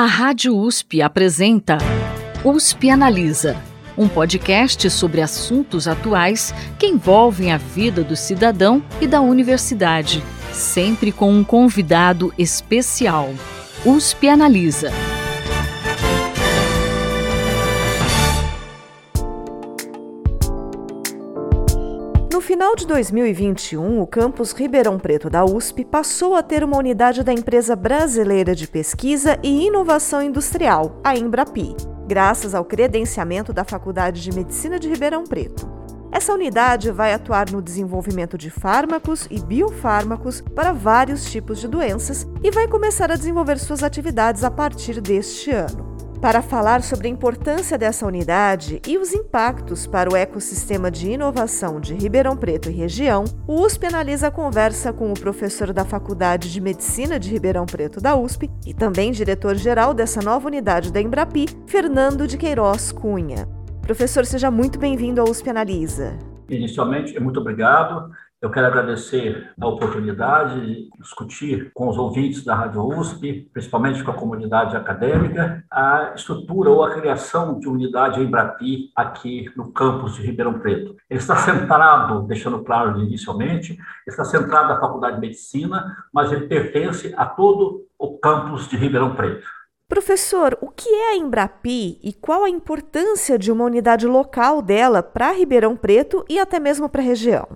A Rádio USP apresenta USP Analisa, um podcast sobre assuntos atuais que envolvem a vida do cidadão e da universidade, sempre com um convidado especial. USP Analisa. No final de 2021, o campus Ribeirão Preto da USP passou a ter uma unidade da Empresa Brasileira de Pesquisa e Inovação Industrial, a Embrapi, graças ao credenciamento da Faculdade de Medicina de Ribeirão Preto. Essa unidade vai atuar no desenvolvimento de fármacos e biofármacos para vários tipos de doenças e vai começar a desenvolver suas atividades a partir deste ano. Para falar sobre a importância dessa unidade e os impactos para o ecossistema de inovação de Ribeirão Preto e região, o USP analisa a conversa com o professor da Faculdade de Medicina de Ribeirão Preto da USP e também diretor-geral dessa nova unidade da Embrapi, Fernando de Queiroz Cunha. Professor, seja muito bem-vindo ao USP Analisa. Inicialmente, muito obrigado. Eu quero agradecer a oportunidade de discutir com os ouvintes da Rádio USP, principalmente com a comunidade acadêmica, a estrutura ou a criação de unidade Embrapi aqui no campus de Ribeirão Preto. Ele está centrado, deixando claro inicialmente, está centrado na Faculdade de Medicina, mas ele pertence a todo o campus de Ribeirão Preto. Professor, o que é a Embrapi e qual a importância de uma unidade local dela para Ribeirão Preto e até mesmo para a região?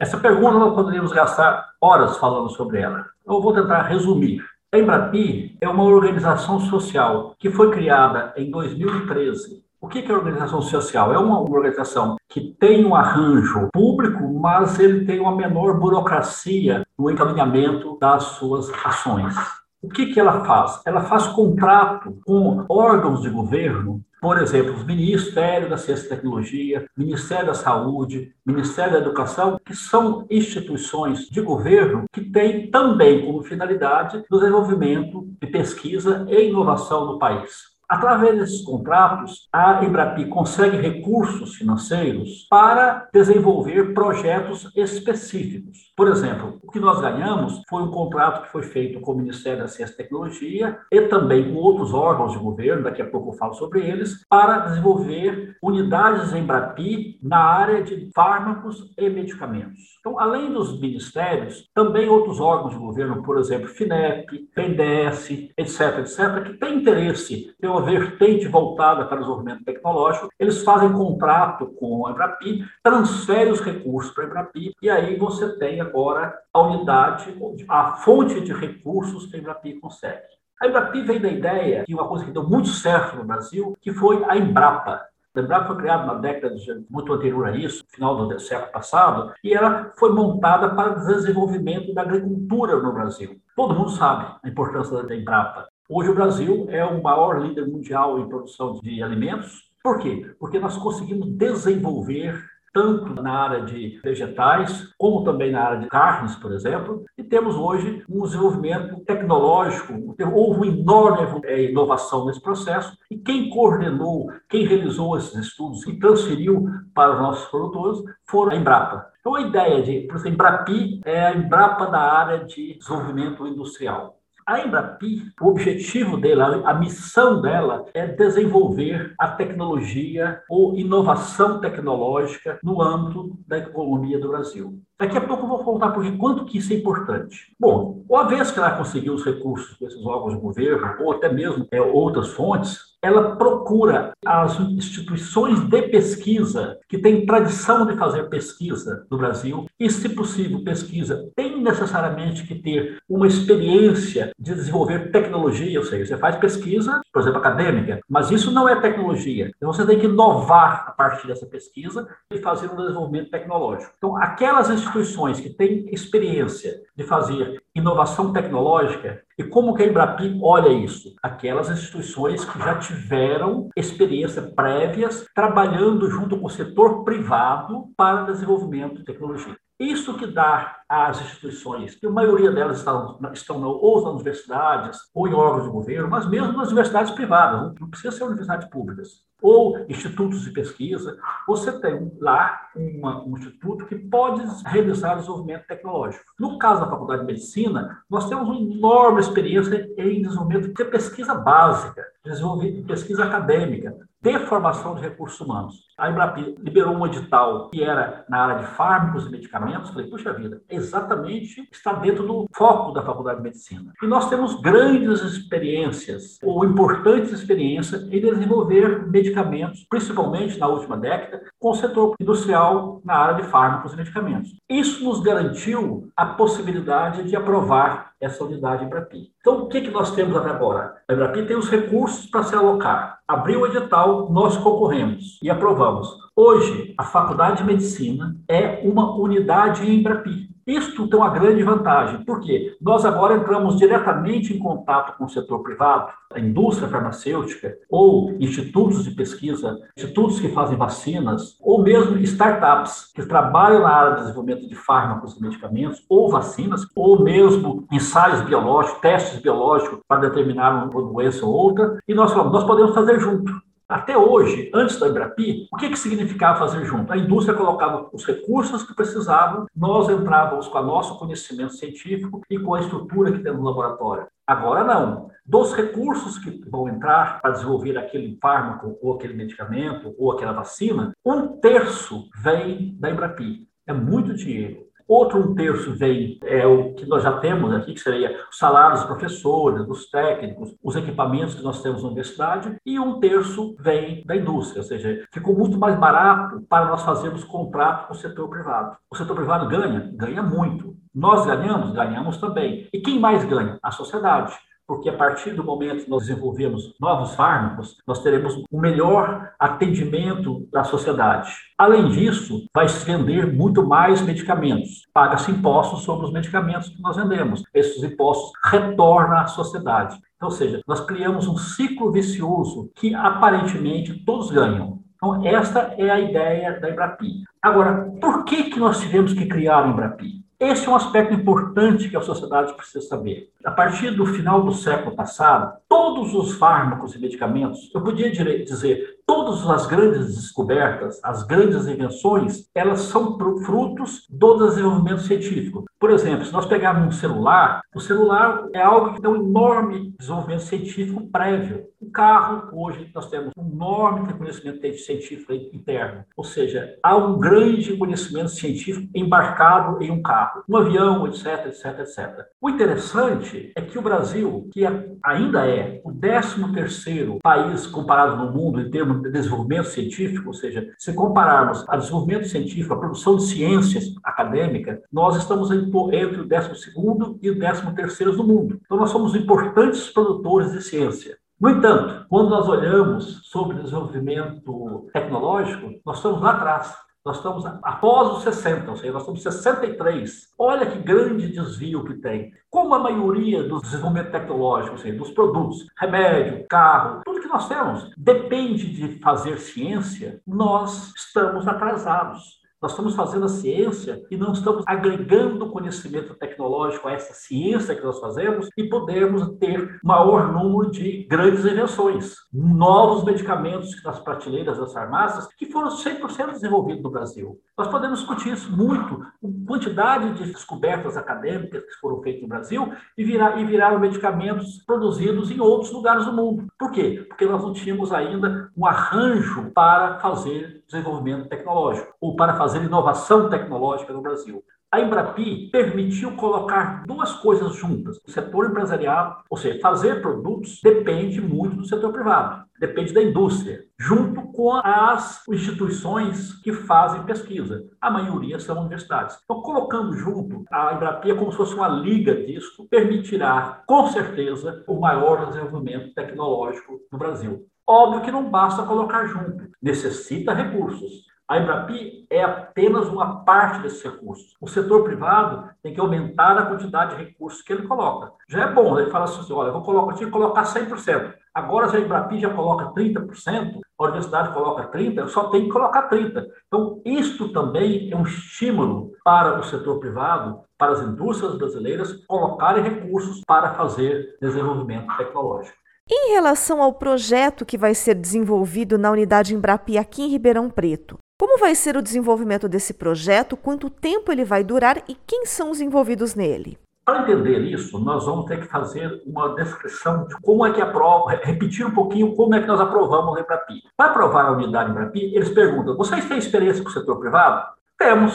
Essa pergunta nós poderíamos gastar horas falando sobre ela. Eu vou tentar resumir. A Embrapi é uma organização social que foi criada em 2013 o que é organização social? É uma organização que tem um arranjo público, mas ele tem uma menor burocracia no encaminhamento das suas ações. O que, que ela faz? Ela faz contrato com órgãos de governo, por exemplo, o Ministério da Ciência e Tecnologia, Ministério da Saúde, Ministério da Educação, que são instituições de governo que têm também como finalidade o desenvolvimento de pesquisa e inovação no país. Através desses contratos, a Embrapi consegue recursos financeiros para desenvolver projetos específicos. Por exemplo, o que nós ganhamos foi um contrato que foi feito com o Ministério da Ciência e Tecnologia e também com outros órgãos de governo, daqui a pouco eu falo sobre eles, para desenvolver unidades Embrapi na área de fármacos e medicamentos. Então, além dos ministérios, também outros órgãos de governo, por exemplo, FINEP, PNDES, etc., etc., que têm interesse, têm uma vertente voltada para o desenvolvimento tecnológico, eles fazem contrato com a Embrapi, transferem os recursos para a Embrapi, e aí você tem agora a unidade, a fonte de recursos que a Embrapi consegue. A Embrapi vem da ideia, que uma coisa que deu muito certo no Brasil, que foi a Embrapa. A Embrapa foi criada na década de, muito anterior a isso, final do século passado, e ela foi montada para o desenvolvimento da agricultura no Brasil. Todo mundo sabe a importância da Embrapa. Hoje o Brasil é o maior líder mundial em produção de alimentos. Por quê? Porque nós conseguimos desenvolver tanto na área de vegetais, como também na área de carnes, por exemplo, e temos hoje um desenvolvimento tecnológico, houve uma enorme é, inovação nesse processo, e quem coordenou, quem realizou esses estudos e transferiu para os nossos produtores foram a Embrapa. Então, a ideia de, por exemplo, Embrapi é a Embrapa da área de desenvolvimento industrial. A Embrapi, o objetivo dela, a missão dela é desenvolver a tecnologia ou inovação tecnológica no âmbito da economia do Brasil. Daqui a pouco eu vou contar por quanto que isso é importante. Bom, uma vez que ela conseguiu os recursos desses órgãos de governo, ou até mesmo é, outras fontes, ela procura as instituições de pesquisa que têm tradição de fazer pesquisa no Brasil e, se possível, pesquisa tem necessariamente que ter uma experiência de desenvolver tecnologia, ou seja, você faz pesquisa, por exemplo, acadêmica, mas isso não é tecnologia. Então, você tem que inovar a partir dessa pesquisa e fazer um desenvolvimento tecnológico. Então, aquelas instituições que têm experiência de fazer inovação tecnológica, e como que a Embrapi olha isso? Aquelas instituições que já tiveram experiência prévias trabalhando junto com o setor privado para desenvolvimento de tecnologia. Isso que dá às instituições, que a maioria delas estão, estão ou nas universidades ou em órgãos de governo, mas mesmo nas universidades privadas, não precisa ser universidades públicas ou institutos de pesquisa, você tem lá uma, um instituto que pode realizar desenvolvimento tecnológico. No caso da Faculdade de Medicina, nós temos uma enorme experiência em desenvolvimento de pesquisa básica, desenvolvimento de pesquisa acadêmica, de formação de recursos humanos. A Embrapi liberou um edital que era na área de fármacos e medicamentos. Falei, puxa vida, exatamente está dentro do foco da Faculdade de Medicina. E nós temos grandes experiências, ou importantes experiências, em desenvolver medicamentos, principalmente na última década, com o setor industrial na área de fármacos e medicamentos. Isso nos garantiu a possibilidade de aprovar essa unidade Embrapi. Então, o que, que nós temos até agora? A Embrapi tem os recursos para se alocar. Abriu o edital, nós concorremos e aprovamos. Hoje, a Faculdade de Medicina é uma unidade em Embrapi. Isto tem uma grande vantagem, porque nós agora entramos diretamente em contato com o setor privado, a indústria farmacêutica, ou institutos de pesquisa, institutos que fazem vacinas, ou mesmo startups que trabalham na área de desenvolvimento de fármacos e medicamentos, ou vacinas, ou mesmo ensaios biológicos, testes biológicos para determinar uma doença ou outra, e nós falamos, nós podemos fazer junto. Até hoje, antes da Embrapi, o que, que significava fazer junto? A indústria colocava os recursos que precisavam, nós entrávamos com o nosso conhecimento científico e com a estrutura que temos no laboratório. Agora não. Dos recursos que vão entrar para desenvolver aquele fármaco, ou aquele medicamento, ou aquela vacina, um terço vem da Embrapi. É muito dinheiro. Outro um terço vem, é o que nós já temos aqui, que seria os salários dos professores, dos técnicos, os equipamentos que nós temos na universidade, e um terço vem da indústria, ou seja, ficou muito mais barato para nós fazermos contrato com o setor privado. O setor privado ganha? Ganha muito. Nós ganhamos? Ganhamos também. E quem mais ganha? A sociedade porque a partir do momento que nós desenvolvemos novos fármacos, nós teremos um melhor atendimento da sociedade. Além disso, vai se vender muito mais medicamentos. Paga-se impostos sobre os medicamentos que nós vendemos. Esses impostos retornam à sociedade. Então, ou seja, nós criamos um ciclo vicioso que aparentemente todos ganham. Então, esta é a ideia da Embrapi. Agora, por que, que nós tivemos que criar a Embrapi? Esse é um aspecto importante que a sociedade precisa saber. A partir do final do século passado, todos os fármacos e medicamentos, eu podia dizer, todas as grandes descobertas, as grandes invenções, elas são frutos do desenvolvimento científico. Por exemplo, se nós pegarmos um celular, o celular é algo que tem um enorme desenvolvimento científico prévio. O carro, hoje, nós temos um enorme conhecimento científico interno. Ou seja, há um grande conhecimento científico embarcado em um carro. Um avião, etc, etc, etc. O interessante é que o Brasil, que é, ainda é o 13º país comparado no mundo em termos desenvolvimento científico, ou seja, se compararmos a desenvolvimento científico, a produção de ciências acadêmica, nós estamos entre o 12º e o 13º do mundo. Então, nós somos importantes produtores de ciência. No entanto, quando nós olhamos sobre desenvolvimento tecnológico, nós estamos lá atrás. Nós estamos após os 60, ou seja, nós estamos 63. Olha que grande desvio que tem. Como a maioria do desenvolvimento tecnológico, ou seja, dos produtos, remédio, carro, tudo que nós temos, depende de fazer ciência, nós estamos atrasados. Nós estamos fazendo a ciência e não estamos agregando conhecimento tecnológico a essa ciência que nós fazemos e podemos ter maior número de grandes invenções, novos medicamentos nas prateleiras das farmácias que foram 100% desenvolvidos no Brasil. Nós podemos discutir isso muito, quantidade de descobertas acadêmicas que foram feitas no Brasil e, virar, e viraram medicamentos produzidos em outros lugares do mundo. Por quê? Porque nós não tínhamos ainda um arranjo para fazer desenvolvimento tecnológico ou para fazer inovação tecnológica no Brasil. A Embrapi permitiu colocar duas coisas juntas. O setor empresarial, ou seja, fazer produtos depende muito do setor privado, depende da indústria, junto com as instituições que fazem pesquisa. A maioria são universidades. Então, colocando junto, a Embrapi é como se fosse uma liga disso, permitirá, com certeza, o maior desenvolvimento tecnológico no Brasil. Óbvio que não basta colocar junto, necessita recursos. A Embrapi é apenas uma parte desses recursos. O setor privado tem que aumentar a quantidade de recursos que ele coloca. Já é bom, ele fala assim, olha, eu vou colocar, tinha que colocar 100%. Agora, a Embrapi já coloca 30%, a universidade coloca 30%, eu só tenho que colocar 30%. Então, isto também é um estímulo para o setor privado, para as indústrias brasileiras, colocarem recursos para fazer desenvolvimento tecnológico. Em relação ao projeto que vai ser desenvolvido na unidade Embrapi aqui em Ribeirão Preto, como vai ser o desenvolvimento desse projeto, quanto tempo ele vai durar e quem são os envolvidos nele? Para entender isso, nós vamos ter que fazer uma descrição de como é que aprova, repetir um pouquinho como é que nós aprovamos o Embrapi. Para aprovar a unidade Embrapi, eles perguntam: vocês têm experiência com o setor privado? Temos.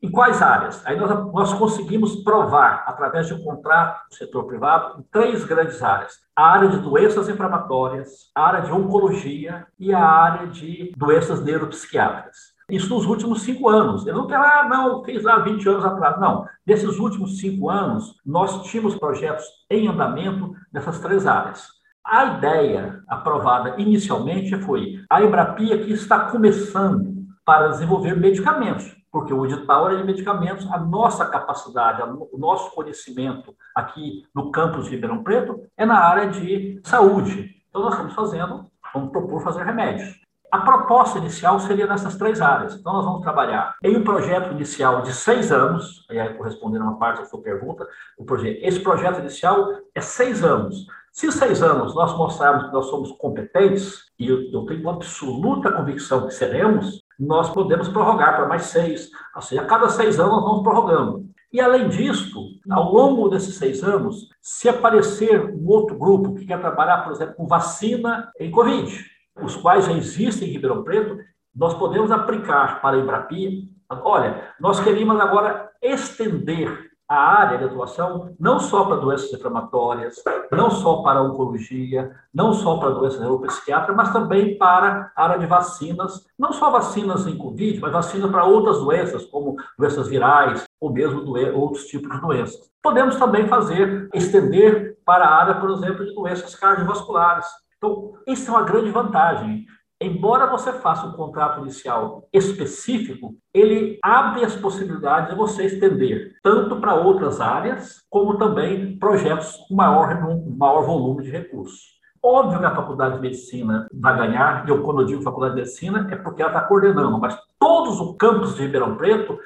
Em quais áreas? Aí nós, nós conseguimos provar, através de um contrato do setor privado, em três grandes áreas: a área de doenças inflamatórias, a área de oncologia e a área de doenças neuropsiquiátricas. Isso nos últimos cinco anos. Eu não quero, ah, não, fiz há 20 anos atrás. Não. Nesses últimos cinco anos, nós tínhamos projetos em andamento nessas três áreas. A ideia aprovada inicialmente foi a Embrapia que está começando para desenvolver medicamentos porque o edital é de medicamentos, a nossa capacidade, o nosso conhecimento aqui no campus de Ribeirão Preto é na área de saúde. Então, nós estamos fazendo, vamos propor fazer remédios. A proposta inicial seria nessas três áreas. Então, nós vamos trabalhar em um projeto inicial de seis anos, e aí correspondendo a uma parte da sua pergunta, o projeto, esse projeto inicial é seis anos. Se seis anos nós mostrarmos que nós somos competentes, e eu, eu tenho absoluta convicção que seremos, nós podemos prorrogar para mais seis. Seja, a cada seis anos nós vamos prorrogando. E, além disso, ao longo desses seis anos, se aparecer um outro grupo que quer trabalhar, por exemplo, com vacina em Covid, os quais já existem em Ribeirão Preto, nós podemos aplicar para a Embrapi. Olha, nós queríamos agora estender a área de atuação não só para doenças inflamatórias, não só para oncologia, não só para doenças neuropsiquiátricas, mas também para a área de vacinas, não só vacinas em Covid, mas vacinas para outras doenças, como doenças virais ou mesmo outros tipos de doenças. Podemos também fazer, estender para a área, por exemplo, de doenças cardiovasculares. Então, isso é uma grande vantagem. Embora você faça um contrato inicial específico, ele abre as possibilidades de você estender tanto para outras áreas, como também projetos com maior, maior volume de recursos. Óbvio que a Faculdade de Medicina vai ganhar, e eu, quando eu digo Faculdade de Medicina, é porque ela está coordenando, mas todos os campos de Ribeirão Preto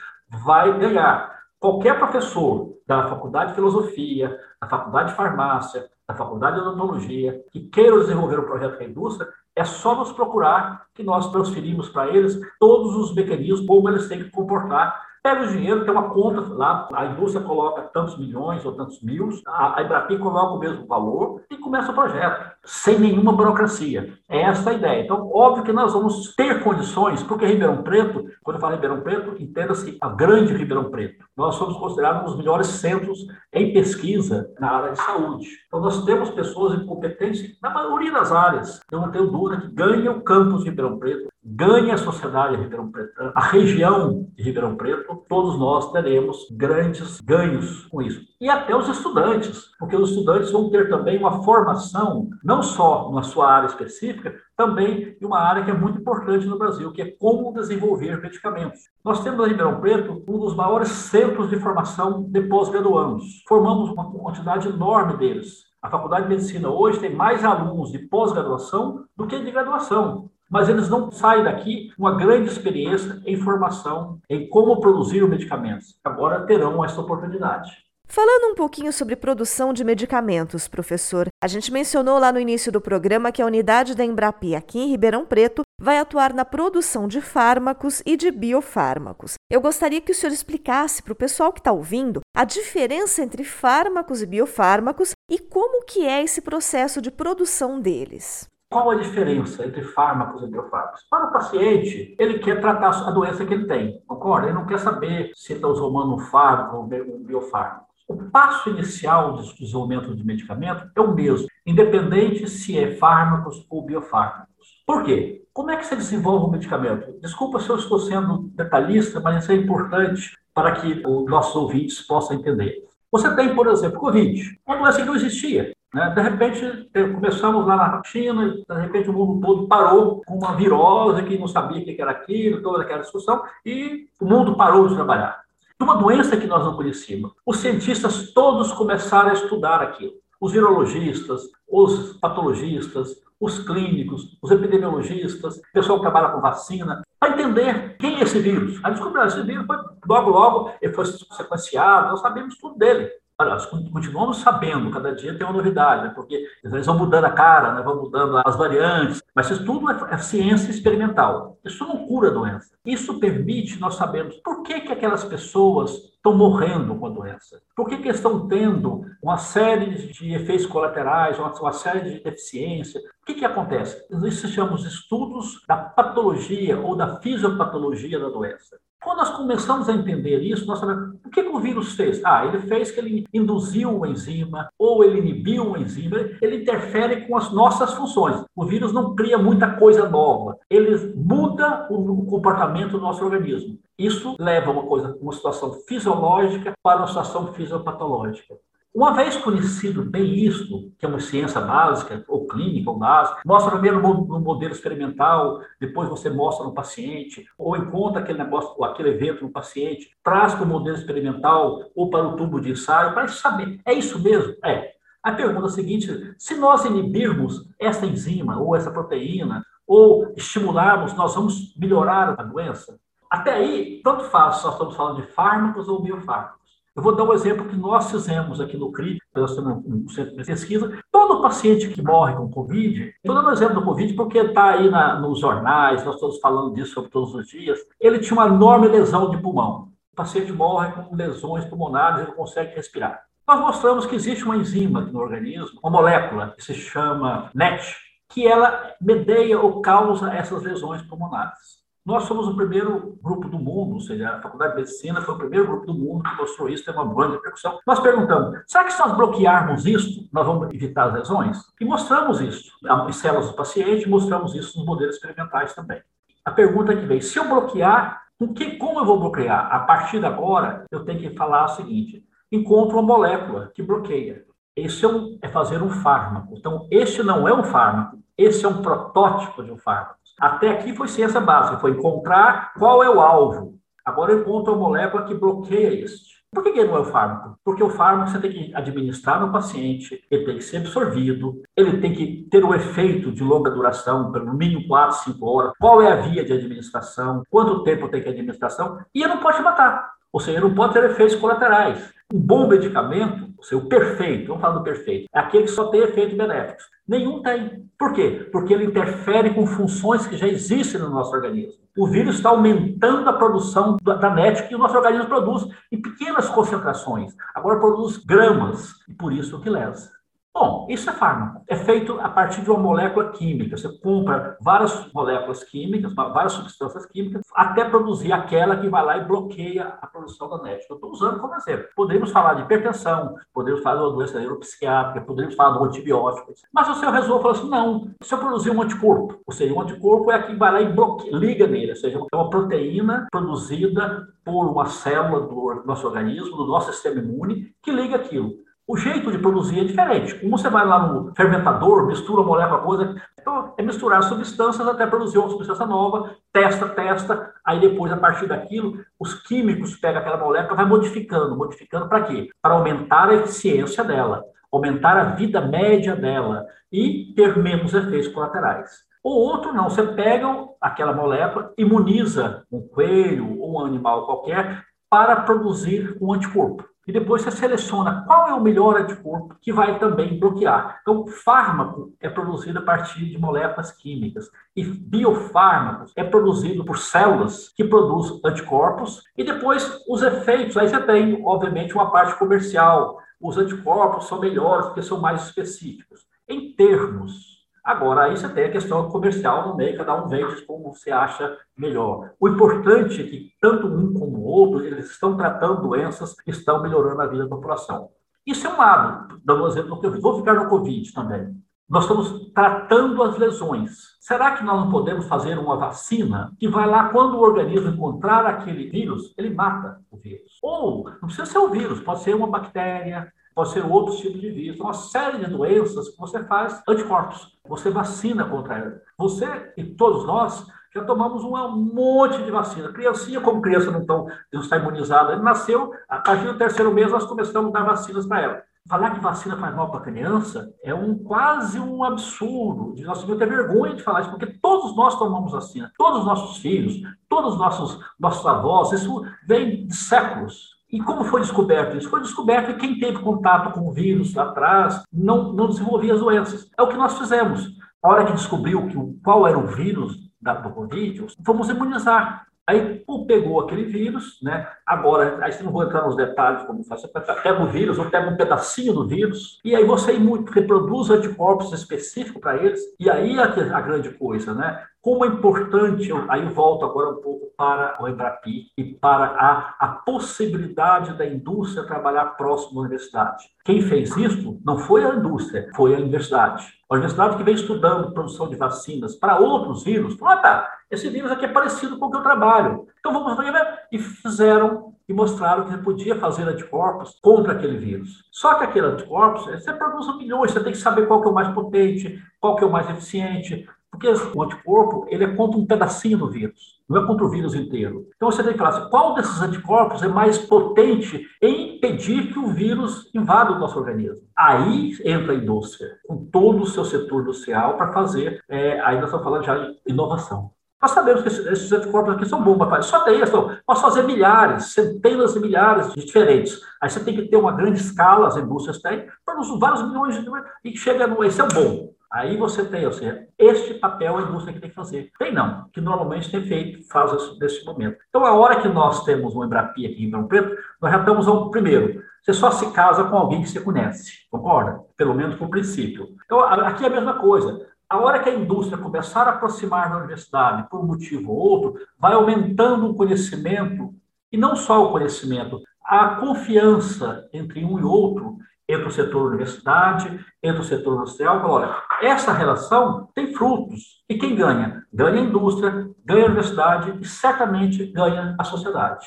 vai ganhar. Qualquer professor da Faculdade de Filosofia, da Faculdade de Farmácia, da Faculdade de Odontologia, que queira desenvolver um projeto com a indústria, é só nos procurar que nós transferimos para eles todos os mecanismos, como eles têm que comportar. Pega o dinheiro, tem uma conta lá, a indústria coloca tantos milhões ou tantos mil, a, a Embrapi coloca o mesmo valor e começa o projeto, sem nenhuma burocracia. É essa a ideia. Então, óbvio que nós vamos ter condições, porque Ribeirão Preto, quando eu falo Ribeirão Preto, entenda-se a grande Ribeirão Preto. Nós somos considerados um dos melhores centros em pesquisa na área de saúde. Então, nós temos pessoas em competência na maioria das áreas. Eu não tenho dúvida que ganha o campus de Ribeirão Preto, ganha a sociedade de Ribeirão Preto, a região de Ribeirão Preto, todos nós teremos grandes ganhos com isso. E até os estudantes, porque os estudantes vão ter também uma formação, não só na sua área específica, também em uma área que é muito importante no Brasil, que é como desenvolver medicamentos. Nós temos em Ribeirão Preto um dos maiores centros de formação de pós-graduandos. Formamos uma quantidade enorme deles. A Faculdade de Medicina hoje tem mais alunos de pós-graduação do que de graduação mas eles não saem daqui com uma grande experiência em formação em como produzir medicamentos. Agora terão essa oportunidade. Falando um pouquinho sobre produção de medicamentos, professor, a gente mencionou lá no início do programa que a unidade da Embrapi aqui em Ribeirão Preto vai atuar na produção de fármacos e de biofármacos. Eu gostaria que o senhor explicasse para o pessoal que está ouvindo a diferença entre fármacos e biofármacos e como que é esse processo de produção deles. Qual a diferença entre fármacos e biofármacos? Para o paciente, ele quer tratar a doença que ele tem, concorda? Ele não quer saber se está usando um fármaco ou um biofármaco. O passo inicial do desenvolvimento de medicamento é o mesmo, independente se é fármacos ou biofármacos. Por quê? Como é que se desenvolve um medicamento? Desculpa se eu estou sendo detalhista, mas isso é importante para que os nossos ouvintes possam entender. Você tem, por exemplo, Covid, uma doença que não existia. Né? De repente, começamos lá na China, de repente o mundo todo parou com uma virose que não sabia o que era aquilo, toda aquela discussão, e o mundo parou de trabalhar. Uma doença que nós não conhecíamos. Os cientistas todos começaram a estudar aquilo. Os virologistas, os patologistas, os clínicos, os epidemiologistas, o pessoal que trabalha com vacina, para entender quem é esse vírus. A descoberta desse vírus foi, logo, logo, ele foi sequenciado, nós sabemos tudo dele. Nós continuamos sabendo, cada dia tem uma novidade, né? porque eles vão mudando a cara, né? vão mudando as variantes, mas isso tudo é, é, ciência experimental. Isso não cura a doença. Isso permite nós sabermos por que, que aquelas pessoas estão morrendo com a doença. Por que, que estão tendo uma série de efeitos colaterais, uma, uma série de deficiência? O que, que acontece? Isso se chama os estudos da patologia ou da fisiopatologia da doença. Quando nós começamos a entender isso, nós sabemos o que, que, o vírus fez. Ah, ele fez que ele induziu uma enzima ou ele inibiu uma enzima, ele interfere com as nossas funções. O vírus não cria muita coisa nova, ele muda o comportamento do nosso organismo. Isso leva uma coisa, uma situação fisiológica para uma situação fisiopatológica. Uma vez conhecido bem isso, que é uma ciência básica, ou clínica, ou básica, mostra primeiro no modelo experimental, depois você mostra no paciente, ou encontra aquele negócio, aquele evento no paciente, traz para o modelo experimental ou para o tubo de ensaio, para saber, é isso mesmo? É. A pergunta seguinte: se nós inibirmos essa enzima ou essa proteína, ou estimularmos, nós vamos melhorar a doença? Até aí, tanto faz se nós estamos falando de fármacos ou biofármacos. Eu vou dar um exemplo que nós fizemos aqui no CRI, nós temos um centro de pesquisa. Todo paciente que morre com Covid, estou dando um exemplo do Covid porque está aí na, nos jornais, nós estamos falando disso sobre todos os dias, ele tinha uma enorme lesão de pulmão. O paciente morre com lesões pulmonares, ele não consegue respirar. Nós mostramos que existe uma enzima no organismo, uma molécula que se chama NET, que ela medeia ou causa essas lesões pulmonares. Nós somos o primeiro grupo do mundo, ou seja, a Faculdade de Medicina foi o primeiro grupo do mundo que mostrou isso, tem uma grande repercussão. Nós perguntamos, será que se nós bloquearmos isso, nós vamos evitar as lesões? E mostramos isso em células do paciente, mostramos isso nos modelos experimentais também. A pergunta que vem, se eu bloquear, com que, como eu vou bloquear? A partir de agora, eu tenho que falar o seguinte, encontro uma molécula que bloqueia. Esse é, um, é fazer um fármaco. Então, este não é um fármaco, esse é um protótipo de um fármaco. Até aqui foi ciência básica, foi encontrar qual é o alvo. Agora eu encontro a molécula que bloqueia este. Por que ele não é o fármaco? Porque o fármaco você tem que administrar no paciente, ele tem que ser absorvido, ele tem que ter um efeito de longa duração, pelo mínimo 4, 5 horas. Qual é a via de administração? Quanto tempo tem que administração? E ele não pode matar. Ou seja, não pode ter efeitos colaterais. Um bom medicamento, ou seja, o perfeito, vamos falar do perfeito, é aquele que só tem efeitos benéficos. Nenhum tem. Por quê? Porque ele interfere com funções que já existem no nosso organismo. O vírus está aumentando a produção da NET que o nosso organismo produz em pequenas concentrações. Agora produz gramas, e por isso que lesa. Bom, isso é fármaco. É feito a partir de uma molécula química. Você compra várias moléculas químicas, várias substâncias químicas, até produzir aquela que vai lá e bloqueia a produção da NET. Eu estou usando como exemplo. Poderíamos falar de hipertensão, poderíamos falar de uma doença neuropsiquiátrica, poderíamos falar de um antibiótico. Mas o senhor resolve falar assim: não, se eu produzir um anticorpo, ou seja, um anticorpo é a que vai lá e bloqueia, liga nele, ou seja, é uma proteína produzida por uma célula do nosso organismo, do nosso sistema imune, que liga aquilo. O jeito de produzir é diferente. Como você vai lá no fermentador, mistura molécula coisa, então é misturar substâncias até produzir uma substância nova, testa, testa, aí depois, a partir daquilo, os químicos pegam aquela molécula vai modificando. Modificando para quê? Para aumentar a eficiência dela, aumentar a vida média dela e ter menos efeitos colaterais. O outro não, você pega aquela molécula, imuniza um coelho ou um animal qualquer para produzir um anticorpo e depois você seleciona qual é o melhor anticorpo que vai também bloquear. Então, fármaco é produzido a partir de moléculas químicas e biofármacos é produzido por células que produzem anticorpos e depois os efeitos. Aí você tem, obviamente, uma parte comercial. Os anticorpos são melhores porque são mais específicos. Em termos Agora, aí você tem a questão comercial no meio, cada um vende como você acha melhor. O importante é que tanto um como o outro, eles estão tratando doenças que estão melhorando a vida da população. Isso é um lado, dando um exemplo do. Vou ficar no Covid também. nós estamos tratando as lesões. Será que nós não podemos fazer uma vacina que vai lá, quando o organismo encontrar aquele vírus, ele mata o vírus? Ou, não precisa ser o vírus, pode ser uma bactéria, pode ser outros tipos de vírus, uma série de doenças que você faz anticorpos, você vacina contra elas. Você e todos nós já tomamos um monte de vacina. Criancinha, como criança não, tão, está imunizada, ele nasceu, a partir do terceiro mês nós começamos a dar vacinas para ela. Falar que vacina faz mal para a criança é um quase um absurdo. Nós devemos ter vergonha de falar isso, porque todos nós tomamos vacina, todos os nossos filhos, todos os nossos, nossos avós, isso vem de séculos. E como foi descoberto isso? Foi descoberto que quem teve contato com o vírus lá atrás não, não desenvolvia as doenças. É o que nós fizemos. A hora que descobriu que, qual era o vírus da, do Covid, fomos imunizar. Aí pegou aquele vírus, né? Agora, aí você não vou entrar nos detalhes como faz, você pega o vírus ou pega um pedacinho do vírus, e aí você reproduz anticorpos específicos para eles, e aí a, a grande coisa, né? Como é importante, aí eu volto agora um pouco para o Embrapi e para a, a possibilidade da indústria trabalhar próximo da universidade. Quem fez isso não foi a indústria, foi a universidade. A universidade que vem estudando produção de vacinas para outros vírus, falou, ah, tá, esse vírus aqui é parecido com o que eu trabalho. Então vamos ver, e fizeram e mostraram que podia fazer anticorpos contra aquele vírus. Só que aquele anticorpos, você produz milhões, você tem que saber qual que é o mais potente, qual que é o mais eficiente, porque o anticorpo, ele é contra um pedacinho do vírus, não é contra o vírus inteiro. Então você tem que falar assim, qual desses anticorpos é mais potente em impedir que o vírus invada o nosso organismo? Aí entra a indústria, com todo o seu setor industrial para fazer, é, aí nós estamos falando já de inovação. Nós sabemos que esses anticorpos aqui são bons, mas só tem isso. Posso fazer milhares, centenas e milhares de diferentes. Aí você tem que ter uma grande escala, as indústrias têm, produzem vários milhões de e chega no. Esse é bom. Aí você tem, ou seja, este papel a indústria que tem que fazer. Tem não, que normalmente tem feito, faz nesse momento. Então, a hora que nós temos um Embrapi aqui em Ribeirão Preto, nós já estamos ao primeiro. Você só se casa com alguém que você conhece, concorda? Pelo menos por princípio. Então, aqui é a mesma coisa. A hora que a indústria começar a aproximar da universidade, por um motivo ou outro, vai aumentando o conhecimento, e não só o conhecimento, a confiança entre um e outro, entre o setor universidade, entre o setor industrial. Olha, essa relação tem frutos. E quem ganha? Ganha a indústria, ganha a universidade e certamente ganha a sociedade.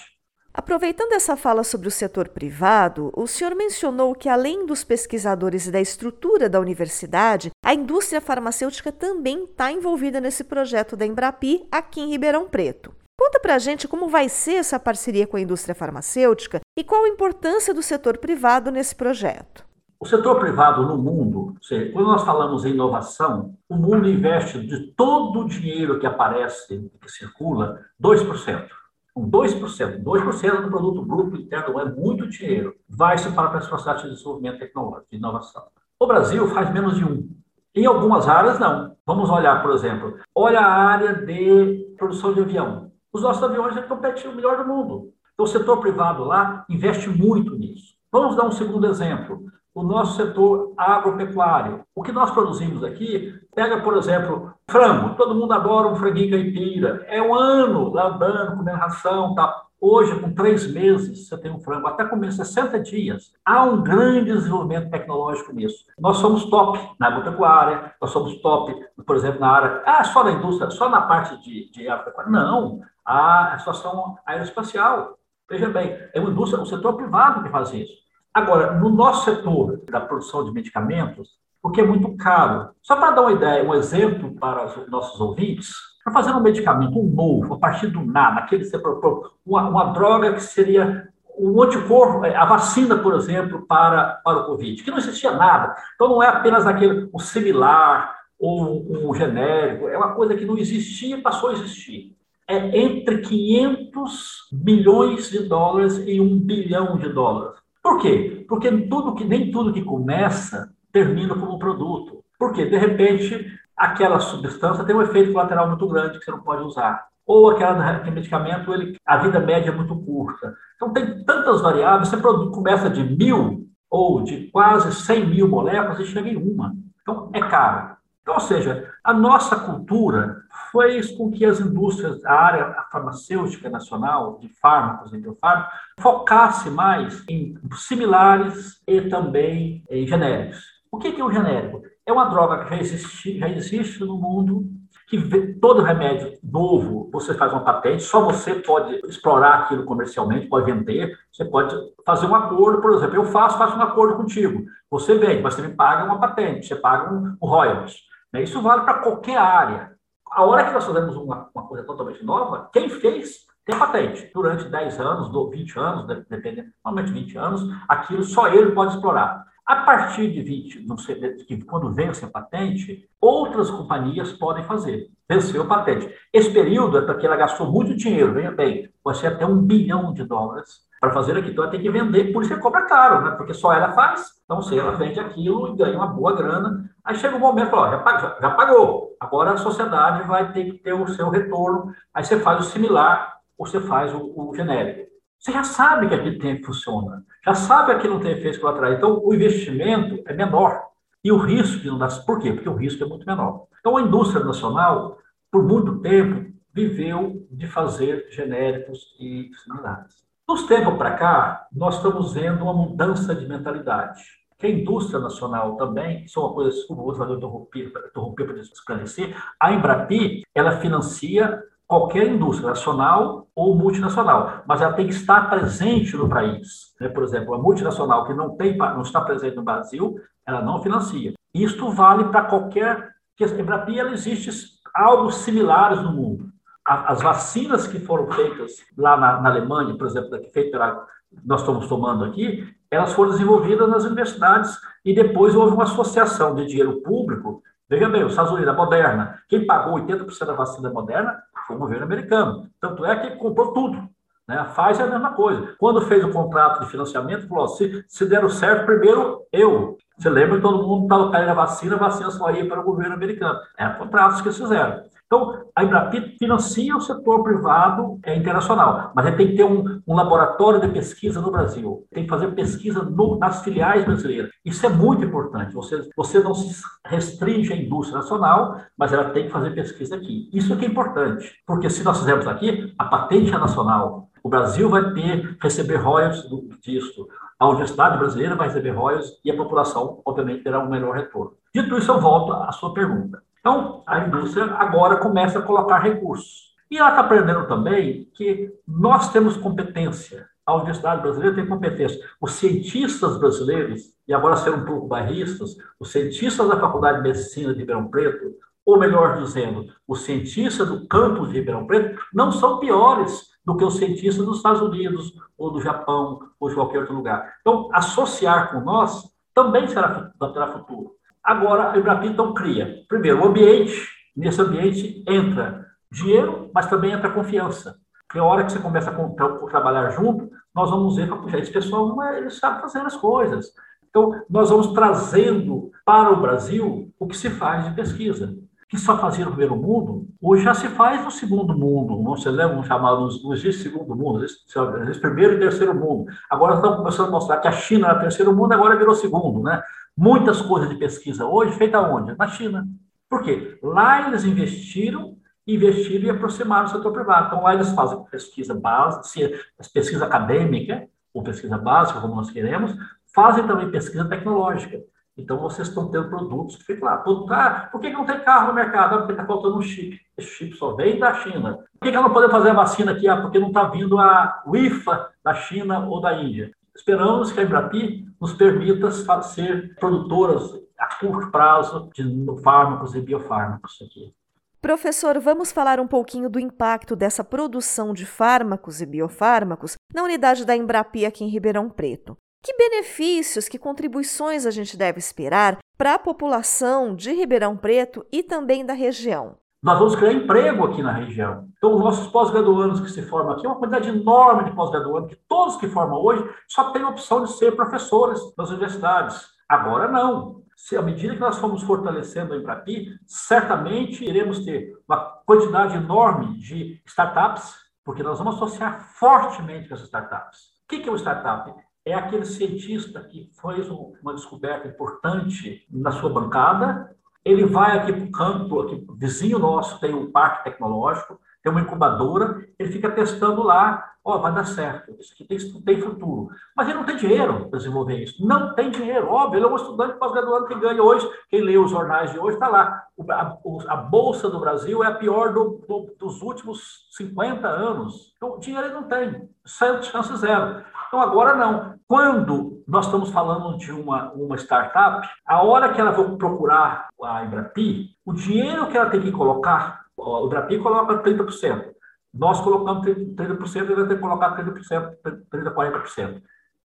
Aproveitando essa fala sobre o setor privado, o senhor mencionou que, além dos pesquisadores e da estrutura da universidade, a indústria farmacêutica também está envolvida nesse projeto da Embrapi aqui em Ribeirão Preto. Conta pra gente como vai ser essa parceria com a indústria farmacêutica e qual a importância do setor privado nesse projeto. O setor privado no mundo, quando nós falamos em inovação, o mundo investe de todo o dinheiro que aparece, que circula, 2%. Com 2%, 2% do produto bruto interno é muito dinheiro, vai-se para as processos de desenvolvimento tecnológico, de inovação. O Brasil faz menos de um. Em algumas áreas, não. Vamos olhar, por exemplo, olha a área de produção de avião. Os nossos aviões competem o melhor do mundo. Então, o setor privado lá investe muito nisso. Vamos dar um segundo exemplo. O nosso setor agropecuário. O que nós produzimos aqui, pega, por exemplo, frango. Todo mundo adora um franguinho caipira. É um ano lá andando, comendo ração, tá? Hoje, com três meses, você tem um frango, até comer 60 dias. Há um grande desenvolvimento tecnológico nisso. Nós somos top na agropecuária, nós somos top, por exemplo, na área, ah, só na indústria, só na parte de, de agropecuária. Não, a situação aeroespacial. Veja bem, é uma indústria, o setor privado que faz isso. Agora, no nosso setor da produção de medicamentos, porque é muito caro. Só para dar uma ideia, um exemplo para os nossos ouvintes, para fazer um medicamento um novo, a partir do nada, aquele que você propõe, uma, uma droga que seria um anticorpo, é, a vacina, por exemplo, para, para o Covid, que não existia nada. Então, não é apenas aquele, o similar ou um genérico, é uma coisa que não existia e passou a existir é entre 500 bilhões de dólares e 1 bilhão de dólares. Por quê? Porque tudo que, nem tudo que começa termina como produto. Porque, de repente, aquela substância tem um efeito colateral muito grande que você não pode usar. Ou aquela, aquele medicamento, ele, a vida média é muito curta. Então, tem tantas variáveis, você começa de mil ou de quase 100 mil moléculas e chega em uma. Então, é caro. Então, ou seja, a nossa cultura fez com que as indústrias, a área farmacêutica nacional, de fármacos e biofármacos, focasse mais em similares e também em genéricos. O que é o genérico? é uma droga que já existe, já existe no mundo, que todo remédio novo, você faz uma patente, só você pode explorar aquilo comercialmente, pode vender, você pode fazer um acordo, por exemplo, eu faço, faço um acordo contigo, você vende, mas você me paga uma patente, você paga um, um royalties. Né? Isso vale para qualquer área. A hora que nós fazemos uma, uma coisa totalmente nova, quem fez tem patente. Durante 10 anos, 20 anos, dependendo, normalmente 20 anos, aquilo só ele pode explorar. A partir de 20, não sei, que quando vence a patente, outras companhias podem fazer. Venceu a patente. Esse período é porque ela gastou muito dinheiro, veja bem, pode ser até um bilhão de dólares para fazer aquilo. Então ela tem que vender, por isso é cobra caro, né? porque só ela faz. Então, se ela vende aquilo e ganha uma boa grana, aí chega um momento, ó, já, já, já pagou, agora a sociedade vai ter que ter o seu retorno. Aí você faz o similar, ou você faz o, o genérico. Você já sabe que aquele tempo funciona, já sabe que aquilo não tem efeito colaterais. Então, o investimento é menor. E o risco não dá. Por quê? Porque o risco é muito menor. Então, a indústria nacional, por muito tempo, viveu de fazer genéricos e similares. Dos tempos para cá, nós estamos vendo uma mudança de mentalidade. Que a indústria nacional também, isso é uma coisa, desculpa, vou interromper para esclarecer, a Embrapi, ela financia qualquer indústria, nacional ou multinacional, mas ela tem que estar presente no país. Né? Por exemplo, a multinacional que não, tem, não está presente no Brasil, ela não financia. Isto vale para qualquer. Porque a ela existe algo similares no mundo. As vacinas que foram feitas lá na, na Alemanha, por exemplo, que pela, nós estamos tomando aqui, elas foram desenvolvidas nas universidades e depois houve uma associação de dinheiro público. Veja bem, os Estados Unidos, a Moderna, quem pagou 80% da vacina moderna foi o governo americano. Tanto é que comprou tudo. Né? A Pfizer é a mesma coisa. Quando fez o contrato de financiamento, falou: se, se certo, primeiro eu. Você lembra que todo mundo estava caindo a vacina, a vacina só ia para o governo americano. É contratos que fizeram. Então, a Embrapi financia o setor privado é, internacional, mas ele tem que ter um, um, laboratório de pesquisa no Brasil, tem que fazer pesquisa no, nas filiais brasileiras. Isso é muito importante. Você, você não se restringe à indústria nacional, mas ela tem que fazer pesquisa aqui. Isso é que é importante, porque se nós fizermos aqui, a patente é nacional. O Brasil vai ter, receber royalties disso. A universidade brasileira vai receber royalties e a população, obviamente, terá um melhor retorno. Dito isso, eu volto à sua pergunta. Então, a indústria agora começa a colocar recursos. E ela está aprendendo também que nós temos competência. A Universidade Brasileira tem competência. Os cientistas brasileiros, e agora ser um pouco barristas, os cientistas da Faculdade de Medicina de Ribeirão Preto, ou melhor dizendo, os cientistas do campus de Ribeirão Preto, não são piores do que os cientistas dos Estados Unidos, ou do Japão, ou de qualquer outro lugar. Então, associar com nós também será, terá futuro. Agora, a Embrapi então cria, primeiro, o ambiente, nesse ambiente entra dinheiro, mas também entra confiança. Porque a hora que você começa a trabalhar junto, nós vamos ver que esse pessoal não é, ele sabe fazer as coisas. Então, nós vamos trazendo para o Brasil o que se faz de pesquisa. Que só fazia no primeiro mundo, hoje já se faz no segundo mundo. Não se lembra, chamados, não existe segundo mundo, existe primeiro e terceiro mundo. Agora estamos começando a mostrar que a China era terceiro mundo, agora virou segundo, né? Muitas coisas de pesquisa hoje feitas onde? Na China. Por quê? Lá eles investiram, investiram e aproximaram o setor privado. Então, lá eles fazem pesquisa básica, pesquisa acadêmica, ou pesquisa básica, como nós queremos, fazem também pesquisa tecnológica. Então, vocês estão tendo produtos que ficam lá. Ah, por que não tem carro no mercado? Ah, porque está faltando um chip. Esse chip só vem da China. Por que, que não podemos fazer a vacina aqui? Ah, porque não está vindo a IFA da China ou da Índia. Esperamos que a Embrapi nos permita ser produtoras a curto prazo de fármacos e biofármacos aqui. Professor, vamos falar um pouquinho do impacto dessa produção de fármacos e biofármacos na unidade da Embrapi aqui em Ribeirão Preto. Que benefícios, que contribuições a gente deve esperar para a população de Ribeirão Preto e também da região? Nós vamos criar emprego aqui na região. Então, os nossos pós-graduandos que se formam aqui, é uma quantidade enorme de pós-graduandos, que todos que formam hoje só têm a opção de ser professores nas universidades. Agora, não. Se à medida que nós formos fortalecendo a Embrapi, certamente iremos ter uma quantidade enorme de startups, porque nós vamos associar fortemente com essas startups. O que é uma startup? É aquele cientista que fez uma descoberta importante na sua bancada ele vai aqui para o campo, aqui, vizinho nosso tem um parque tecnológico, tem uma incubadora, ele fica testando lá, ó, oh, vai dar certo, isso aqui tem, tem futuro. Mas ele não tem dinheiro para desenvolver isso. Não tem dinheiro. Óbvio, ele é um estudante pós-graduado que ganha hoje, quem lê os jornais de hoje está lá. A, a, Bolsa do Brasil é a pior do, do, dos últimos 50 anos. Então, dinheiro ele não tem, chance zero. Então, agora não. Quando nós estamos falando de uma, uma startup, a hora que ela for procurar a Embrapi, o dinheiro que ela tem que colocar, o Embrapi coloca 30%. Nós colocamos 30%, ele vai ter que colocar 30%, 30%, 40%.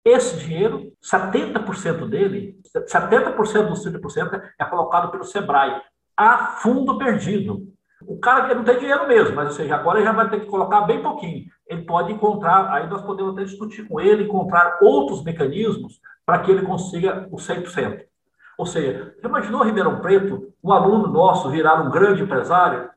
Esse dinheiro, 70% dele, 70% dos 30% é colocado pelo Sebrae, a fundo perdido. O cara não tem dinheiro mesmo, mas ou seja, agora ele já vai ter que colocar bem pouquinho. Ele pode encontrar, aí nós podemos até discutir com ele, encontrar outros mecanismos para que ele consiga os 100%. Ou seja, imaginou Ribeirão Preto, um aluno nosso virar um grande empresário?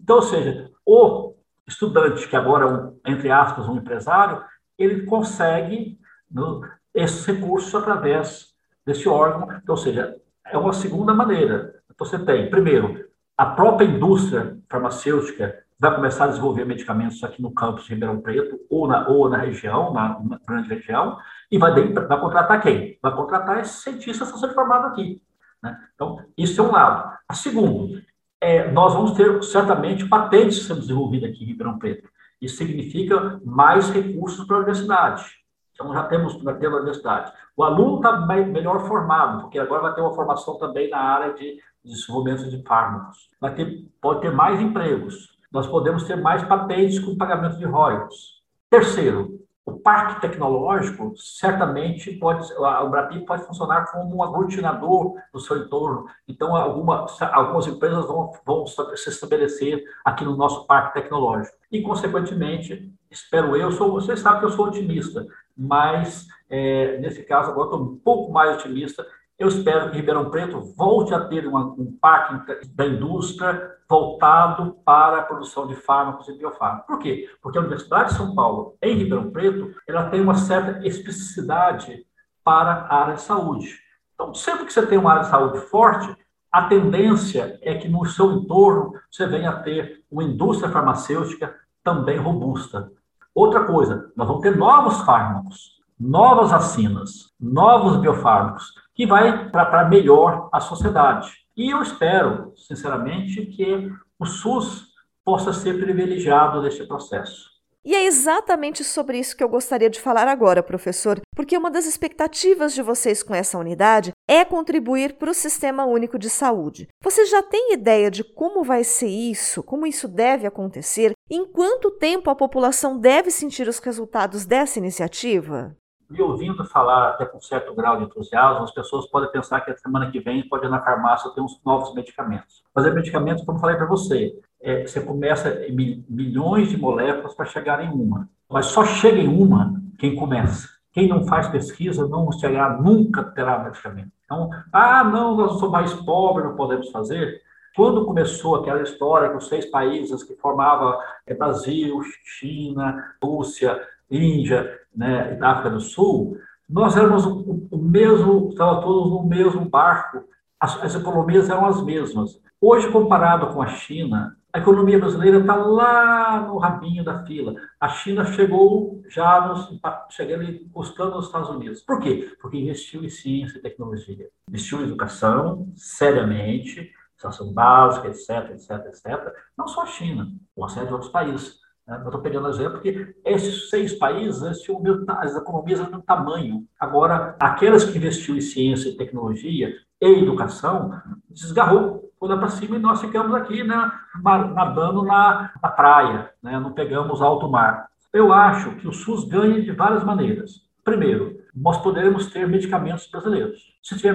Então, ou seja, o estudante, que agora é, um, entre aspas, um empresário, ele consegue no, esses recursos através desse órgão. Então, ou seja, é uma segunda maneira. Você tem, primeiro, a própria indústria farmacêutica vai começar a desenvolver medicamentos aqui no campus de Ribeirão Preto ou na, ou na região, na, na grande região, e vai, vai contratar quem? Vai contratar esses cientistas que sendo formados aqui. Né? Então, isso é um lado. A segundo, é, nós vamos ter certamente patentes sendo desenvolvidas aqui em Ribeirão Preto. Isso significa mais recursos para a universidade. Então, já temos na universidade. O aluno está melhor formado, porque agora vai ter uma formação também na área de desenvolvimento de fármacos. Vai ter, pode ter mais empregos. Nós podemos ter mais patentes com pagamento de royalties. Terceiro, o parque tecnológico certamente pode, o Brapi pode funcionar como um aglutinador do seu entorno. Então, alguma, algumas empresas vão, vão se estabelecer aqui no nosso parque tecnológico. E, consequentemente, espero eu, sou, você sabe que eu sou otimista, mas é, nesse caso agora estou um pouco mais otimista eu espero que Ribeirão Preto volte a ter uma, um parque da indústria voltado para a produção de fármacos e biofármacos. Por quê? Porque a Universidade de São Paulo, em Ribeirão Preto, ela tem uma certa especificidade para a área de saúde. Então, sempre que você tem uma área de saúde forte, a tendência é que no seu entorno você venha a ter uma indústria farmacêutica também robusta. Outra coisa, nós vamos ter novos fármacos, novas vacinas, novos biofármacos que vai tratar melhor a sociedade. E eu espero, sinceramente, que o SUS possa ser privilegiado nesse processo. E é exatamente sobre isso que eu gostaria de falar agora, professor, porque uma das expectativas de vocês com essa unidade é contribuir para o Sistema Único de Saúde. Você já tem ideia de como vai ser isso, como isso deve acontecer? Em quanto tempo a população deve sentir os resultados dessa iniciativa? Me ouvindo falar até com certo grau de entusiasmo, as pessoas podem pensar que a semana que vem pode ir na farmácia ter uns novos medicamentos. Mas é medicamentos, como falei para você, é, você começa em milhões de moléculas para chegar em uma. Mas só chega em uma quem começa. Quem não faz pesquisa não chegará, nunca terá medicamento. Então, ah, não, nós somos mais pobres, não podemos fazer. Quando começou aquela história com os seis países que formavam é, Brasil, China, Rússia, Índia, né, da África do Sul, nós éramos o, o mesmo, estávamos todos no mesmo barco, as, as, economias eram as mesmas. Hoje, comparado com a China, a economia brasileira está lá no rabinho da fila. A China chegou já nos, chegando encostando nos Estados Unidos. Por quê? Porque investiu em ciência e tecnologia. Investiu em educação, seriamente, educação básica, etc, etc, etc. Não só a China, uma série de outros países. Eu estou pegando exemplo porque esses seis países tinham as economias do tamanho. Agora, aquelas que investiu em ciência tecnologia e educação, desgarrou, lá para cima e nós ficamos aqui né, nadando na, na praia, né? não pegamos alto mar. Eu acho que o SUS ganha de várias maneiras. Primeiro, nós poderemos ter medicamentos brasileiros. Se tiver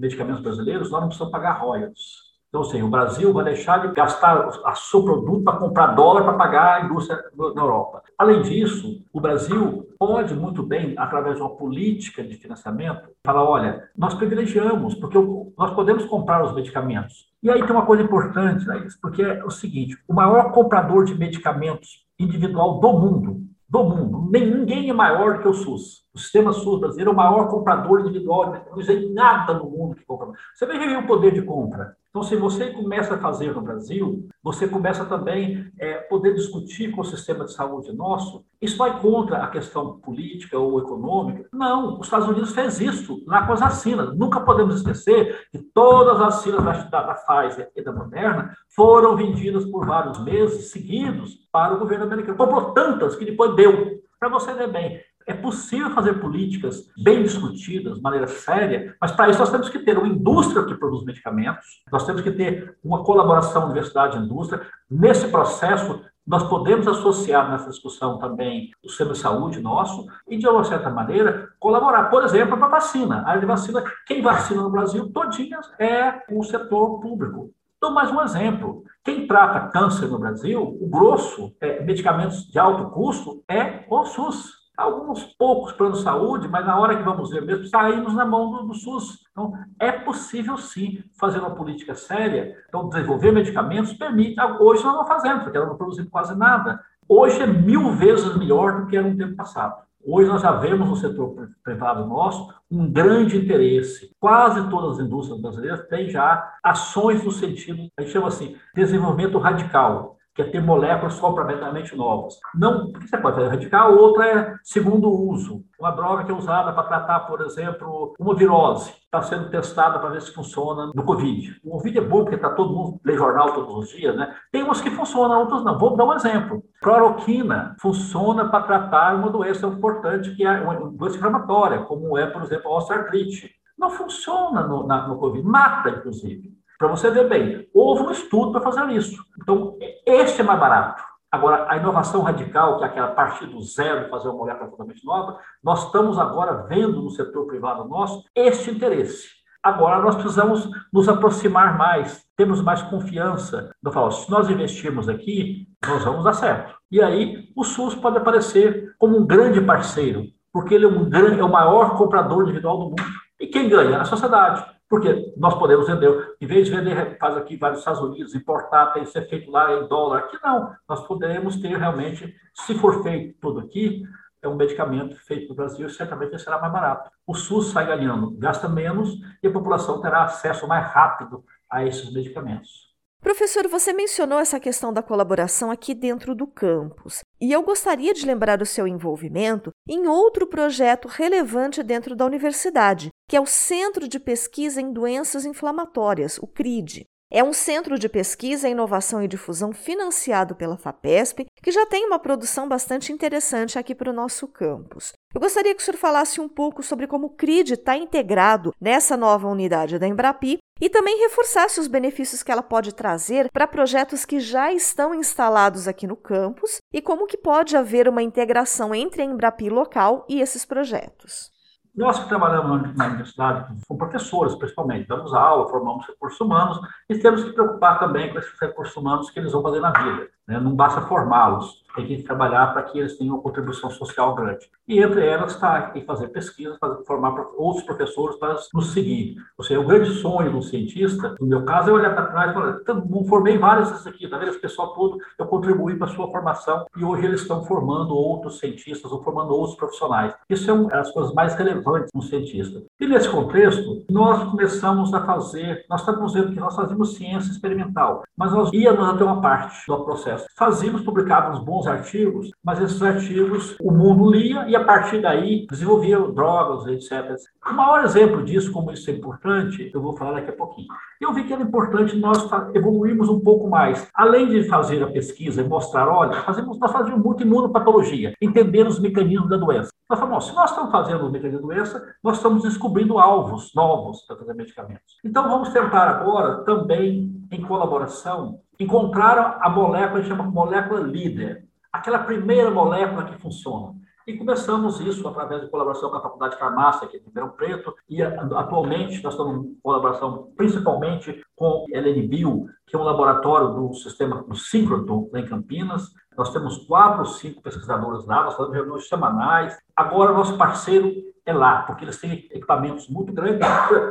medicamentos brasileiros, nós não precisamos pagar royalties. Então, assim, o Brasil vai deixar de gastar a seu produto para comprar dólar para pagar a indústria na Europa. Além disso, o Brasil pode muito bem, através de uma política de financiamento, falar: olha, nós privilegiamos, porque nós podemos comprar os medicamentos. E aí tem uma coisa importante, Laís, porque é o seguinte: o maior comprador de medicamentos individual do mundo, do mundo, ninguém é maior que o SUS. O sistema SUS brasileiro é o maior comprador individual, não existe nada no mundo que compra. Você veja o poder de compra. Então, se você começa a fazer no Brasil, você começa também a é, poder discutir com o sistema de saúde nosso. Isso vai contra a questão política ou econômica? Não, os Estados Unidos fez isso lá com as vacinas. Nunca podemos esquecer que todas as vacinas da, da Pfizer e da Moderna foram vendidas por vários meses seguidos para o governo americano. Comprou tantas que depois deu. Para você ver bem, é possível fazer políticas bem discutidas, de maneira séria, mas para isso nós temos que ter uma indústria que produz medicamentos, nós temos que ter uma colaboração universidade-indústria. Nesse processo, nós podemos associar nessa discussão também o sistema de saúde nosso e, de uma certa maneira, colaborar. Por exemplo, para a vacina. A área de vacina, quem vacina no Brasil todinhas é o setor público. Dou mais um exemplo. Quem trata câncer no Brasil, o grosso, é, medicamentos de alto custo, é o SUS alguns poucos planos de saúde, mas na hora que vamos ver mesmo, saímos na mão do, do, SUS. Então, é possível sim fazer uma política séria. Então, desenvolver medicamentos permite. Hoje nós não fazemos, porque nós não produzimos quase nada. Hoje é mil vezes melhor do que era no tempo passado. Hoje nós já vemos no setor privado nosso um grande interesse. Quase todas as indústrias brasileiras têm já ações no sentido, a gente chama assim, desenvolvimento radical que é ter moléculas completamente novas. Não, porque você pode fazer radical, outra é segundo uso. Uma droga que é usada para tratar, por exemplo, uma virose, está sendo testada para ver se funciona no Covid. O Covid é bom porque está todo mundo lê jornal todos os dias, né? Tem umas que funcionam, outras não. Vou dar um exemplo. Cloroquina funciona para tratar uma doença importante, que é uma doença inflamatória, como é, por exemplo, a osteoartrite. Não funciona no, na, no Covid, mata, inclusive. Para você ver bem, houve um estudo para fazer isso. Então, este é mais barato. Agora, a inovação radical, que é aquela partir do zero, fazer uma molécula totalmente nova, nós estamos agora vendo no setor privado nosso este interesse. Agora, nós precisamos nos aproximar mais, temos mais confiança. Eu falo, se nós investirmos aqui, nós vamos dar certo. E aí, o SUS pode aparecer como um grande parceiro, porque ele é, um grande, é o maior comprador individual do mundo. E quem ganha? A sociedade. Porque nós podemos vender, em vez de vender, faz aqui vários Estados Unidos, importar, tem que ser feito lá em dólar. Aqui não, nós poderemos ter realmente, se for feito tudo aqui, é um medicamento feito no Brasil, certamente será mais barato. O SUS sai ganhando, gasta menos e a população terá acesso mais rápido a esses medicamentos. Professor, você mencionou essa questão da colaboração aqui dentro do campus, e eu gostaria de lembrar o seu envolvimento em outro projeto relevante dentro da universidade, que é o Centro de Pesquisa em Doenças Inflamatórias, o CRID. É um centro de pesquisa, inovação e difusão financiado pela FAPESP, que já tem uma produção bastante interessante aqui para o nosso campus. Eu gostaria que o senhor falasse um pouco sobre como o CRID está integrado nessa nova unidade da Embrapi e também reforçasse os benefícios que ela pode trazer para projetos que já estão instalados aqui no campus e como que pode haver uma integração entre a Embrapi local e esses projetos. Nós que trabalhamos na universidade, com professores principalmente, damos aula, formamos recursos humanos e temos que preocupar também com esses recursos humanos que eles vão fazer na vida. Né? Não basta formá-los, tem que trabalhar para que eles tenham uma contribuição social grande. E entre elas está fazer pesquisa, fazer, formar outros professores para nos seguir. Ou seja, o grande sonho do cientista, no meu caso, é olhar para trás e falar, não formei vários desses aqui, tá vendo? Esse pessoal todo, eu contribuí para a sua formação e hoje eles estão formando outros cientistas ou formando outros profissionais. Isso é uma das coisas mais relevantes no cientista. E nesse contexto, nós começamos a fazer, nós estamos vendo que nós fazíamos ciência experimental, mas nós íamos até uma parte do processo Fazíamos, publicávamos bons artigos, mas esses artigos o mundo lia e a partir daí desenvolvia drogas, etc. O maior exemplo disso, como isso é importante, eu vou falar daqui a pouquinho. Eu vi que era importante nós evoluirmos um pouco mais. Além de fazer a pesquisa e mostrar, olha, fazemos, nós fazíamos muito imunopatologia, entender os mecanismos da doença. Nós falamos, se nós estamos fazendo o mecanismo da doença, nós estamos descobrindo alvos novos para fazer medicamentos. Então, vamos tentar agora, também em colaboração, encontraram a molécula que chama molécula líder, aquela primeira molécula que funciona. E começamos isso através de colaboração com a Faculdade de Farmácia aqui de Ribeirão Preto, e atualmente nós estamos em colaboração principalmente com a LNBio, que é um laboratório do sistema do Synchrotron, lá em Campinas. Nós temos quatro ou cinco pesquisadores lá, nós fazemos reuniões semanais. Agora, nosso parceiro é lá, porque eles têm equipamentos muito grandes.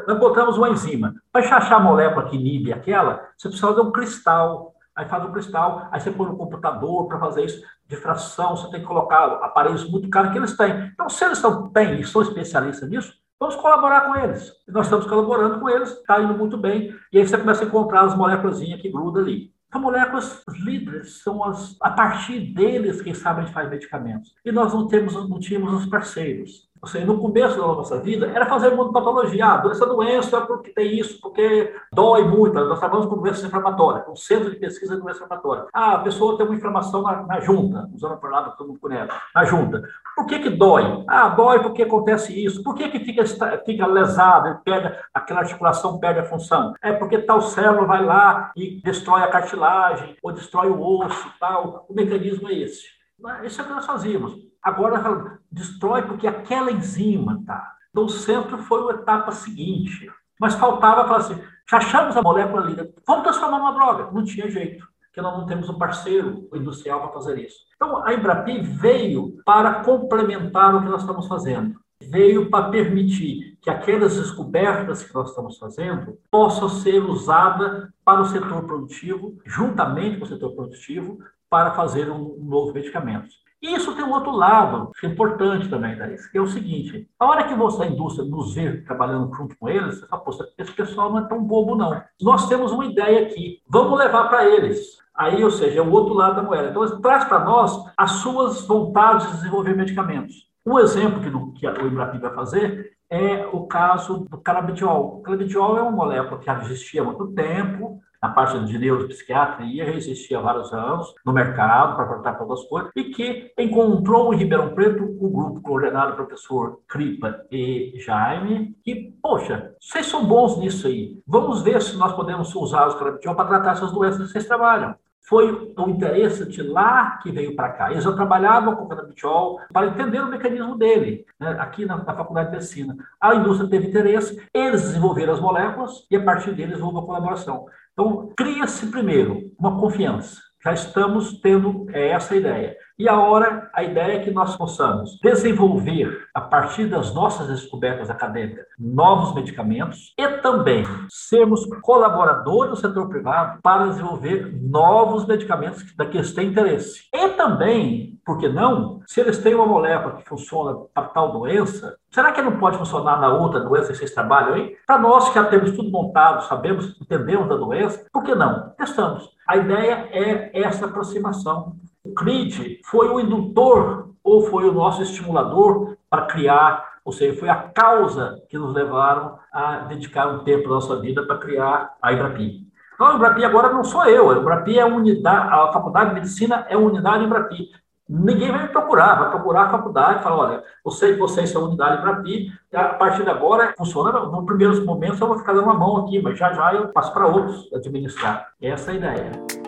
Nós encontramos uma enzima. Para achar a molécula que inibe aquela, você precisa de um cristal. Aí faz o cristal, aí você põe no computador para fazer isso, difração, você tem que colocar aparelhos muito caros que eles têm. Então, se eles têm e são especialistas nisso, vamos colaborar com eles. E nós estamos colaborando com eles, está indo muito bem. E aí você começa a encontrar as moléculas que grudam ali. São moléculas líderes, são as, a partir deles quem sabe a gente faz medicamentos. E nós não temos, não tínhamos os parceiros. Seja, no começo da nossa vida, era fazer muito patologia. Ah, essa doença porque tem isso, porque dói muito. Nós trabalhamos com doenças inflamatórias, com centro de pesquisa de doença inflamatória. Ah, a pessoa tem uma inflamação na, na junta, usando a palavra que todo mundo conhece, na junta. Por que que dói? Ah, dói porque acontece isso. Por que que fica, fica lesado, pega, aquela articulação perde a função? É porque tal célula vai lá e destrói a cartilagem, ou destrói o osso, tal. O mecanismo é esse. Isso é o que nós fazíamos. Agora destrói porque aquela enzima tá. Então o centro foi a etapa seguinte. Mas faltava falar assim: já achamos a molécula ali, vamos transformar numa droga. Não tinha jeito, porque nós não temos um parceiro industrial para fazer isso. Então a Embrapi veio para complementar o que nós estamos fazendo. Veio para permitir que aquelas descobertas que nós estamos fazendo possam ser usadas para o setor produtivo, juntamente com o setor produtivo, para fazer um novo medicamento. E isso tem um outro lado, que é importante também, Thaís, que é o seguinte: a hora que você, a indústria, nos vê trabalhando junto com eles, você fala, pô, esse pessoal não é tão bobo, não. Nós temos uma ideia aqui, vamos levar para eles. Aí, ou seja, é o outro lado da moeda. Então, traz para nós as suas vontades de desenvolver medicamentos. Um exemplo que, no, que o Embrapi vai fazer é o caso do canabidiol. O canabidiol é uma molécula que existia há muito tempo, na parte de neuropsiquiatria, já existia há vários anos no mercado para tratar todas as coisas, e que encontrou em Ribeirão Preto o grupo coordenado pelo professor Cripa e Jaime, que, poxa, vocês são bons nisso aí, vamos ver se nós podemos usar os canabidiol para tratar essas doenças que vocês trabalham foi o interesse de lá que veio para cá. Eles já trabalhavam com o canabidiol para entender o mecanismo dele, né, aqui na, na, Faculdade de Medicina. A indústria teve interesse, eles desenvolveram as moléculas e a partir deles houve a colaboração. Então, cria-se primeiro uma confiança. Já estamos tendo é, essa ideia. E a hora, a ideia é que nós possamos desenvolver, a partir das nossas descobertas acadêmicas, novos medicamentos e também sermos colaboradores do setor privado para desenvolver novos medicamentos que têm interesse. E também, por que não, se eles têm uma molécula que funciona para tal doença, será que não pode funcionar na outra doença que vocês trabalham aí? Para nós que já temos tudo montado, sabemos, entendemos da doença, por que não? Testamos. A ideia é essa aproximação o CRID foi o indutor ou foi o nosso estimulador para criar, ou seja, foi a causa que nos levaram a dedicar um tempo da nossa vida para criar a Ibrapi. Então, a Ibrapi agora não sou eu, a Ibrapi é unidade, a Faculdade de Medicina é unidade Ibrapi. Ninguém vai me procurar, vai procurar a faculdade e falar, olha, eu sei que vocês são unidade Ibrapi, a partir de agora funciona, no primeiros momentos eu vou ficar dando uma mão aqui, mas já já eu passo para outros administrar. Essa é a ideia.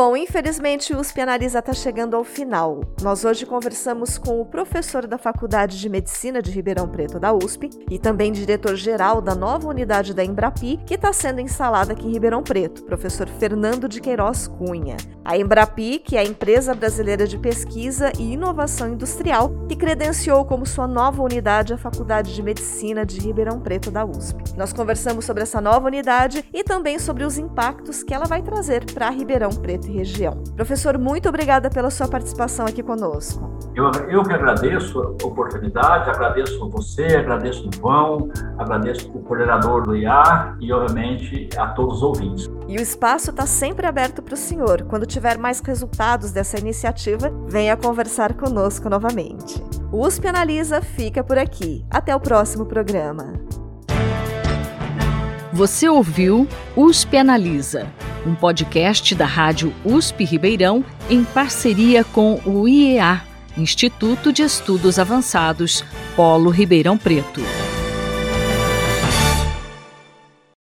Bom, infelizmente o USP Analisa está chegando ao final. Nós hoje conversamos com o professor da Faculdade de Medicina de Ribeirão Preto da USP e também diretor-geral da nova unidade da Embrapi, que está sendo instalada aqui em Ribeirão Preto, professor Fernando de Queiroz Cunha. A Embrapi, que é a empresa brasileira de pesquisa e inovação industrial, que credenciou como sua nova unidade a Faculdade de Medicina de Ribeirão Preto da USP. Nós conversamos sobre essa nova unidade e também sobre os impactos que ela vai trazer para Ribeirão Preto e região. Professor, muito obrigada pela sua participação aqui conosco. Eu, eu que agradeço a oportunidade, agradeço a você, agradeço o João, agradeço o coordenador do IA e, obviamente, a todos os ouvintes. E o espaço está sempre aberto para o senhor. Quando tiver mais resultados dessa iniciativa, venha conversar conosco novamente. O USP Analisa fica por aqui. Até o próximo programa. Você ouviu USP Analisa um podcast da Rádio USP Ribeirão em parceria com o IEA, Instituto de Estudos Avançados, Polo Ribeirão Preto.